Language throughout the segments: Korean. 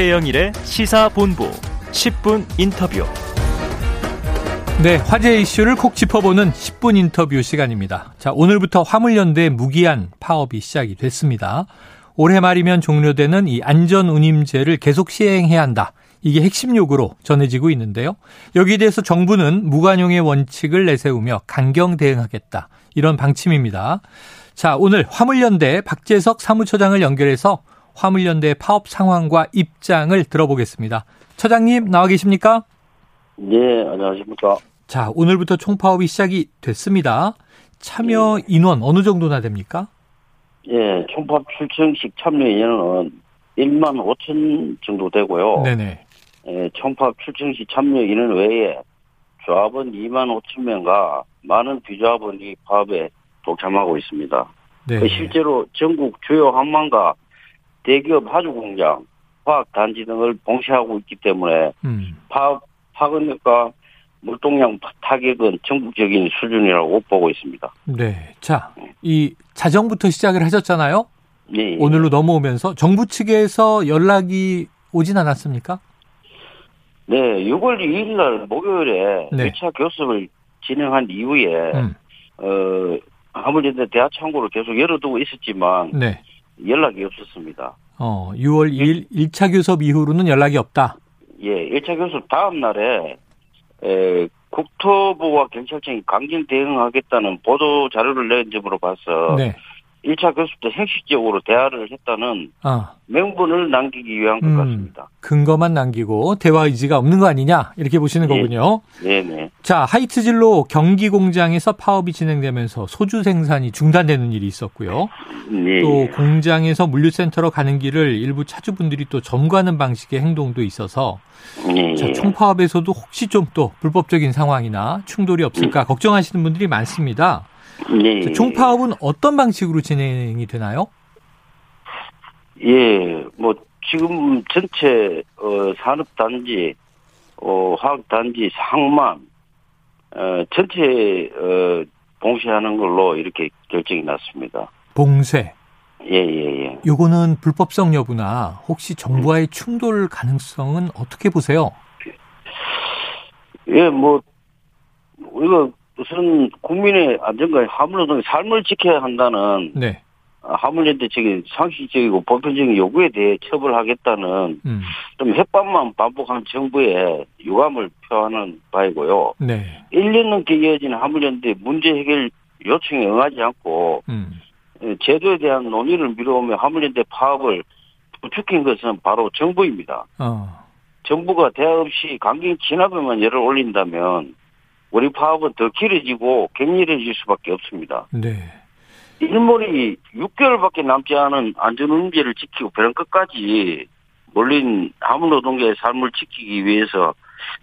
최영일의 시사본부 10분 인터뷰. 네, 화제 이슈를 콕 짚어보는 10분 인터뷰 시간입니다. 자, 오늘부터 화물연대 무기한 파업이 시작이 됐습니다. 올해 말이면 종료되는 이 안전운임제를 계속 시행해야 한다. 이게 핵심 요구로 전해지고 있는데요. 여기에 대해서 정부는 무관용의 원칙을 내세우며 강경 대응하겠다. 이런 방침입니다. 자, 오늘 화물연대 박재석 사무처장을 연결해서 화물연대 파업 상황과 입장을 들어보겠습니다. 처장님 나와 계십니까? 네, 안녕하십니까. 자, 오늘부터 총파업이 시작이 됐습니다. 참여 네. 인원 어느 정도나 됩니까? 예, 총파업 출청식 참여 인원은 1만 5천 정도 되고요. 네네. 예, 총파업 출청식 참여 인원 외에 조합원 2만 5천 명과 많은 비조합원이 파업에 동참하고 있습니다. 네. 그 실제로 전국 주요 항만과 대기업 하주공장, 화학단지 등을 봉쇄하고 있기 때문에 음. 파업 파급력과 물동량 타격은 전국적인 수준이라고 보고 있습니다. 네. 자, 이 자정부터 시작을 하셨잖아요. 예, 예. 오늘로 넘어오면서 정부 측에서 연락이 오진 않았습니까? 네, 6월 2일 날 목요일에 네. 1차 교섭을 진행한 이후에 음. 어 화물연대 대하 창구를 계속 열어두고 있었지만 네. 연락이 없었습니다. 어, 6월 2일 1차 교섭 이후로는 연락이 없다. 예, 1차 교섭 다음 날에 에, 국토부와 경찰청이 강경 대응하겠다는 보도 자료를 낸 점으로 봐서 네. 1차 교섭 때 형식적으로 대화를 했다는 아, 명분을 남기기 위한 것 음. 같습니다. 근거만 남기고 대화 의지가 없는 거 아니냐 이렇게 보시는 예. 거군요. 네네. 자, 하이트진로 경기 공장에서 파업이 진행되면서 소주 생산이 중단되는 일이 있었고요. 네. 또 공장에서 물류센터로 가는 길을 일부 차주분들이 또 점거하는 방식의 행동도 있어서 예, 자, 예. 총파업에서도 혹시 좀 또 불법적인 상황이나 충돌이 없을까 걱정하시는 분들이 많습니다. 예. 총파업은 어떤 방식으로 진행이 되나요? 예, 뭐 지금 전체 어, 산업단지, 어, 화학단지, 상만 어, 전체 어, 봉쇄하는 걸로 이렇게 결정이 났습니다. 봉쇄. 예, 예, 예. 요거는 불법성 여부나 혹시 정부와의 충돌 가능성은 어떻게 보세요? 예, 뭐 우리가 우선 국민의 안전과 화물노동의 삶을 지켜야 한다는 네. 화물연대 측의 상식적이고 보편적인 요구에 대해 처벌하겠다는 음. 좀 햇밤만 반복한 정부의 유감을 표하는 바이고요. 네. 1년 넘게 이어진 화물연대 문제 해결 요청에 응하지 않고 음. 에, 제도에 대한 논의를 미뤄오며 화물연대 파업을 부추긴 것은 바로 정부입니다. 어. 정부가 대화 없이 강경 진압에만 열을 올린다면 우리 파업은 더 길어지고 격렬해질 수밖에 없습니다. 네. 일몰이 6개월밖에 남지 않은 안전운임제를 지키고 벼랑 끝까지 몰린 화물 노동계의 삶을 지키기 위해서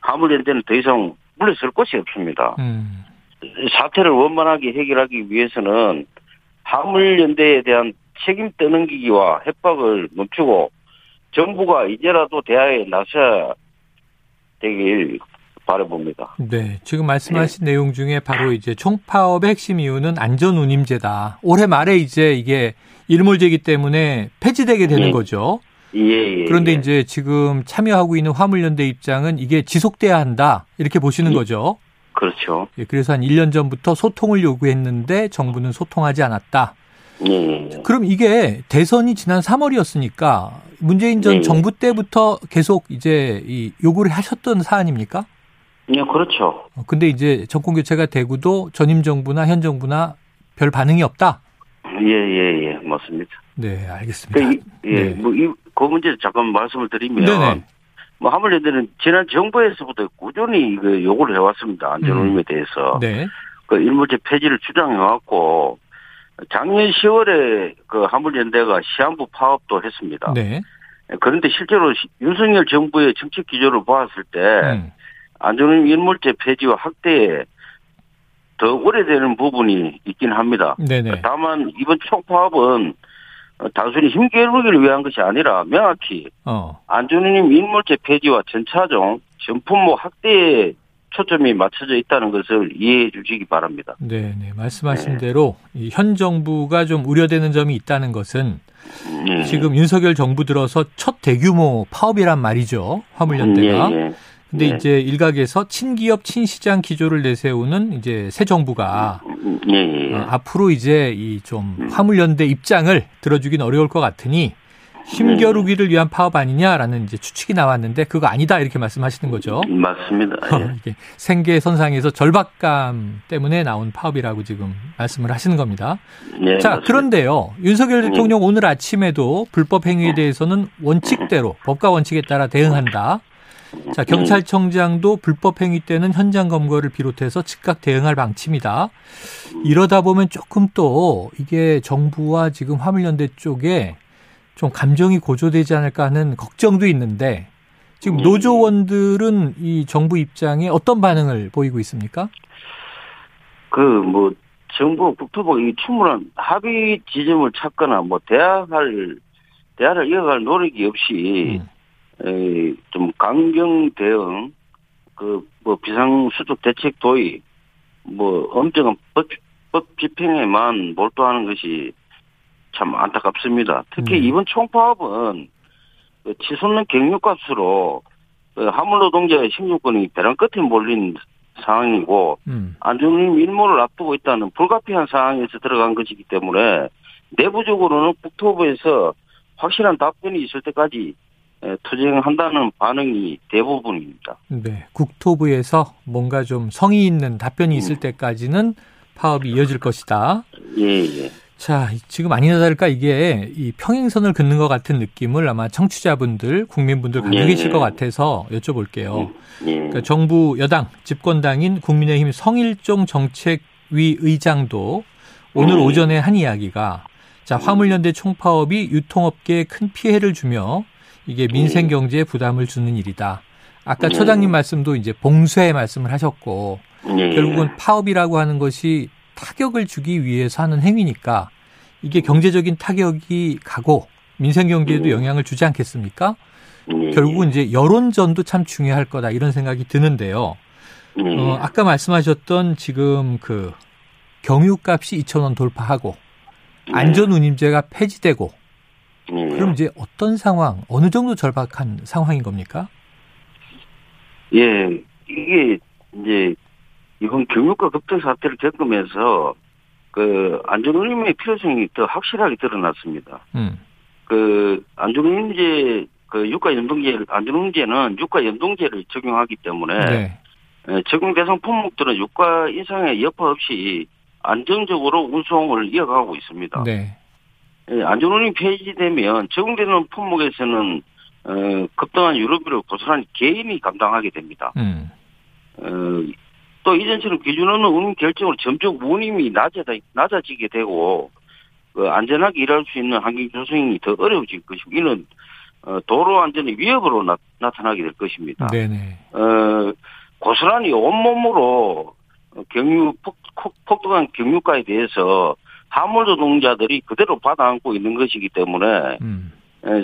화물연대는 더 이상 물러설 곳이 없습니다. 음. 사태를 원만하게 해결하기 위해서는 화물연대에 대한 책임 떠넘기기와 협박을 멈추고 정부가 이제라도 대화에 나서야 되길 바라봅니다. 네. 지금 말씀하신 내용 중에 바로 이제 총파업의 핵심 이유는 안전운임제다. 올해 말에 이제 이게 일몰제기 때문에 폐지되게 되는 예. 거죠. 예, 예. 그런데 예. 이제 지금 참여하고 있는 화물연대 입장은 이게 지속돼야 한다. 이렇게 보시는 예. 거죠. 그렇죠. 예, 그래서 한 1년 전부터 소통을 요구했는데 정부는 소통하지 않았다. 예, 예. 그럼 이게 대선이 지난 3월이었으니까 문재인 전 네. 정부 때부터 계속 이제 이 요구를 하셨던 사안입니까? 예, 그렇죠. 어, 근데 이제 정권 교체가 되고도 전임 정부나 현 정부나 별 반응이 없다. 예, 예, 예, 맞습니다. 네, 알겠습니다. 그, 이, 예, 네. 뭐, 이, 그 문제 잠깐 말씀을 드리면. 네네. 뭐, 화물연대는 지난 정부에서부터 꾸준히 그 요구를 해왔습니다. 안전운임에 대해서. 네. 그 일몰제 폐지를 주장해왔고, 작년 10월에 그 화물연대가 시한부 파업도 했습니다. 네. 그런데 실제로 시- 윤석열 정부의 정책 기조를 보았을 때, 음. 안전운임 일몰제 폐지와 확대에 더 오래되는 부분이 있긴 합니다. 네네. 다만 이번 총파업은 어, 단순히 힘겨루기를 위한 것이 아니라 명확히 어. 안전운임 인물제 폐지와 전차종 전품목 확대에 초점이 맞춰져 있다는 것을 이해해 주시기 바랍니다. 네, 네. 말씀하신 네. 대로 현 정부가 좀 우려되는 점이 있다는 것은 네. 지금 윤석열 정부 들어서 첫 대규모 파업이란 말이죠. 화물연대가. 네, 네. 근데 네. 이제 일각에서 친기업 친시장 기조를 내세우는 이제 새 정부가 네. 어, 앞으로 이제 이 좀 화물연대 입장을 들어주긴 어려울 것 같으니 힘겨루기를 위한 파업 아니냐라는 이제 추측이 나왔는데 그거 아니다 이렇게 말씀하시는 거죠. 맞습니다. 예. 생계 선상에서 절박감 때문에 나온 파업이라고 지금 말씀을 하시는 겁니다. 네, 자 맞습니다. 그런데요 윤석열 네. 대통령 오늘 아침에도 불법 행위에 대해서는 원칙대로 법과 원칙에 따라 대응한다. 자 경찰청장도 불법 행위 때는 현장 검거를 비롯해서 즉각 대응할 방침이다. 이러다 보면 조금 또 이게 정부와 지금 화물연대 쪽에 좀 감정이 고조되지 않을까 하는 걱정도 있는데 지금 음. 노조원들은 이 정부 입장에 어떤 반응을 보이고 있습니까? 그 뭐 정부 국토부 이 충분한 합의 지점을 찾거나 뭐 대화할 대화를 이어갈 노력이 없이 음. 좀 강경 대응 그 뭐 비상 수적 대책 도입 뭐 엄정한 법, 법 집행에만 몰두하는 것이 참 안타깝습니다. 특히 음. 이번 총파업은 그 치솟는 경유값으로 그 화물노동자의 생존권이 벼랑 끝에 몰린 상황이고 음. 안중림 일몰을 앞두고 있다는 불가피한 상황에서 들어간 것이기 때문에 내부적으로는 국토부에서 확실한 답변이 있을 때까지 투쟁한다는 반응이 대부분입니다. 네, 국토부에서 뭔가 좀 성의 있는 답변이 있을 음. 때까지는 파업이 이어질 것이다. 예, 예. 자, 지금 아니나 다를까 이게 이 평행선을 긋는 것 같은 느낌을 아마 청취자분들, 국민분들 가지고 예. 계실 것 같아서 여쭤볼게요. 예. 그러니까 정부 여당 집권당인 국민의힘 성일종 정책위 의장도 오늘 예. 오전에 한 이야기가 자, 화물연대 총파업이 유통업계에 큰 피해를 주며 이게 민생 경제에 부담을 주는 일이다. 아까 처장님 말씀도 이제 봉쇄 말씀을 하셨고 결국은 파업이라고 하는 것이 타격을 주기 위해서 하는 행위니까 이게 경제적인 타격이 가고 민생 경제에도 네. 영향을 주지 않겠습니까? 네. 결국은 이제 여론전도 참 중요할 거다 이런 생각이 드는데요. 네. 어, 아까 말씀하셨던 지금 그 경유값이 2천 원 돌파하고 안전운임제가 폐지되고 그럼 이제 어떤 상황, 어느 정도 절박한 상황인 겁니까? 예, 이게 이제 이번 경유가 급등 사태를 겪으면서 그 안전운임의 필요성이 더 확실하게 드러났습니다. 음. 그 안전운임제 그 유가 연동제 안전운임제는 유가 연동제를 적용하기 때문에 네. 예, 적용 대상 품목들은 유가 인상에 여파 없이 안정적으로 운송을 이어가고 있습니다. 네. 예, 안전운임 폐지되면 적용되는 품목에서는 어, 급등한 유럽비를 고스란히 개인이 감당하게 됩니다. 음. 어, 또 이전처럼 기준하는 운임 결정을 점점 운임이 낮아지게 되고 그 안전하게 일할 수 있는 환경 조성이 더 어려워질 것이고 이는 어, 도로 안전의 위협으로 나, 타나게 될 것입니다. 네네. 어, 고스란히 온몸으로 경유 폭, 폭등한 경유가에 대해서 화물 노동자들이 그대로 받아안고 있는 것이기 때문에 음.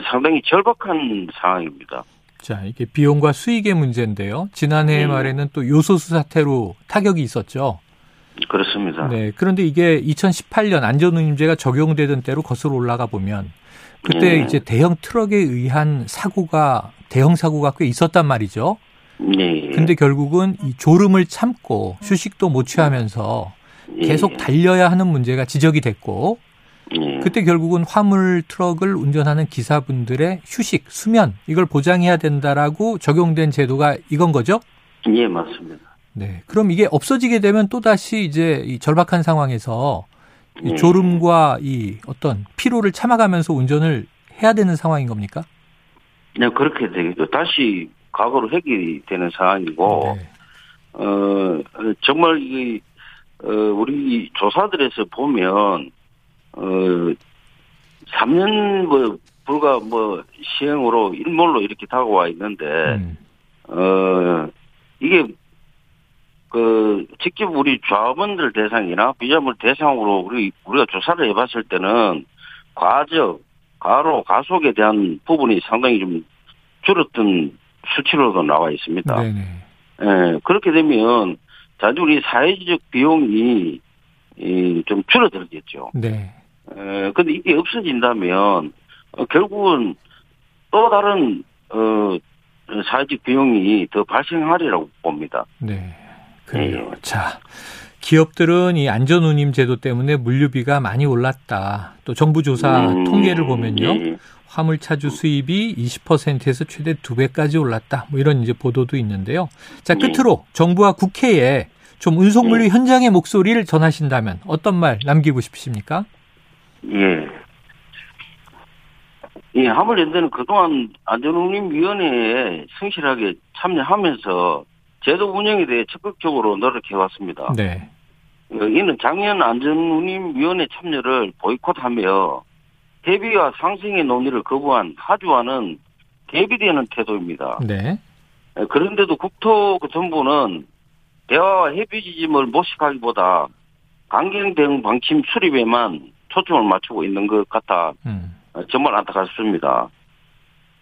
상당히 절박한 상황입니다. 자, 이게 비용과 수익의 문제인데요. 지난해 음. 말에는 또 요소수 사태로 타격이 있었죠. 그렇습니다. 네. 그런데 이게 2018년 안전운임제가 적용되던 때로 거슬러 올라가 보면 그때 네. 이제 대형 트럭에 의한 사고가 대형 사고가 꽤 있었단 말이죠. 네. 근데 결국은 이 졸음을 참고 휴식도 못 취하면서 계속 달려야 하는 문제가 지적이 됐고 예. 그때 결국은 화물 트럭을 운전하는 기사분들의 휴식, 수면 이걸 보장해야 된다라고 적용된 제도가 이건 거죠? 예, 맞습니다. 네. 그럼 이게 없어지게 되면 또 다시 이제 이 절박한 상황에서 이 예. 졸음과 이 어떤 피로를 참아가면서 운전을 해야 되는 상황인 겁니까? 네, 그렇게 되겠죠. 다시 과거로 해결되는 상황이고, 네. 어, 정말 이, 어, 우리 조사들에서 보면, 어, 3년 뭐, 불과 뭐, 시행으로 일몰로 이렇게 다가와 있는데, 음. 어, 이게, 그, 직접 우리 조합원들 대상이나 비자물 대상으로 우리, 우리가 조사를 해봤을 때는, 과적, 가로, 가속에 대한 부분이 상당히 좀 줄었던 수치로도 나와 있습니다. 네네. 예, 그렇게 되면 자주 우리 사회적 비용이 이, 좀 줄어들겠죠. 네. 에, 근데 이게 없어진다면 어, 결국은 또 다른 어 사회적 비용이 더 발생하리라고 봅니다. 네. 그래요. 예. 자. 기업들은 이 안전운임 제도 때문에 물류비가 많이 올랐다. 또 정부 조사 음, 통계를 보면요. 예. 화물차주 수입이 20%에서 최대 2배까지 올랐다. 뭐 이런 이제 보도도 있는데요. 자, 끝으로 정부와 국회에 좀 운송물류 현장의 목소리를 전하신다면 어떤 말 남기고 싶으십니까? 예. 예, 하물랜드는 그동안 안전운임위원회에 성실하게 참여하면서 제도 운영에 대해 적극적으로 노력해왔습니다. 네. 어, 이는 작년 안전운임위원회 참여를 보이콧하며 대비와 상생의 논의를 거부한 하주와는 대비되는 태도입니다. 네. 에, 그런데도 국토교통부는 대화와 협의 지침을 모색하기보다 강경 대응 방침 수립에만 초점을 맞추고 있는 것 같아 음. 어, 정말 안타깝습니다.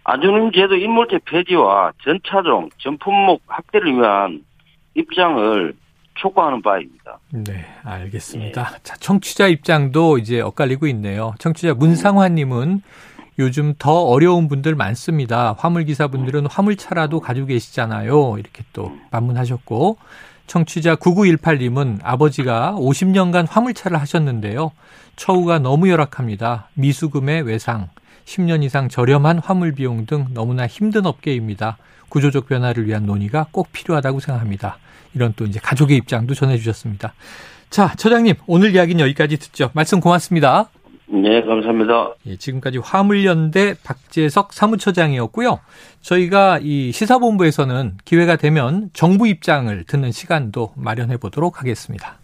안전운임 제도 인물제 폐지와 전차종, 전품목 확대를 위한 입장을 촉구하는 바입니다. 네, 알겠습니다. 자, 청취자 입장도 이제 엇갈리고 있네요. 청취자 문상화님은 요즘 더 어려운 분들 많습니다. 화물기사분들은 화물차라도 가지고 계시잖아요. 이렇게 또 반문하셨고, 청취자 9918님은 아버지가 50년간 화물차를 하셨는데요. 처우가 너무 열악합니다. 미수금의 외상, 10년 이상 저렴한 화물 비용 등 너무나 힘든 업계입니다. 구조적 변화를 위한 논의가 꼭 필요하다고 생각합니다. 이런 또 이제 가족의 입장도 전해주셨습니다. 자, 처장님, 오늘 이야기는 여기까지 듣죠. 말씀 고맙습니다. 네, 감사합니다. 예, 지금까지 화물연대 박재석 사무처장이었고요. 저희가 이 시사본부에서는 기회가 되면 정부 입장을 듣는 시간도 마련해 보도록 하겠습니다.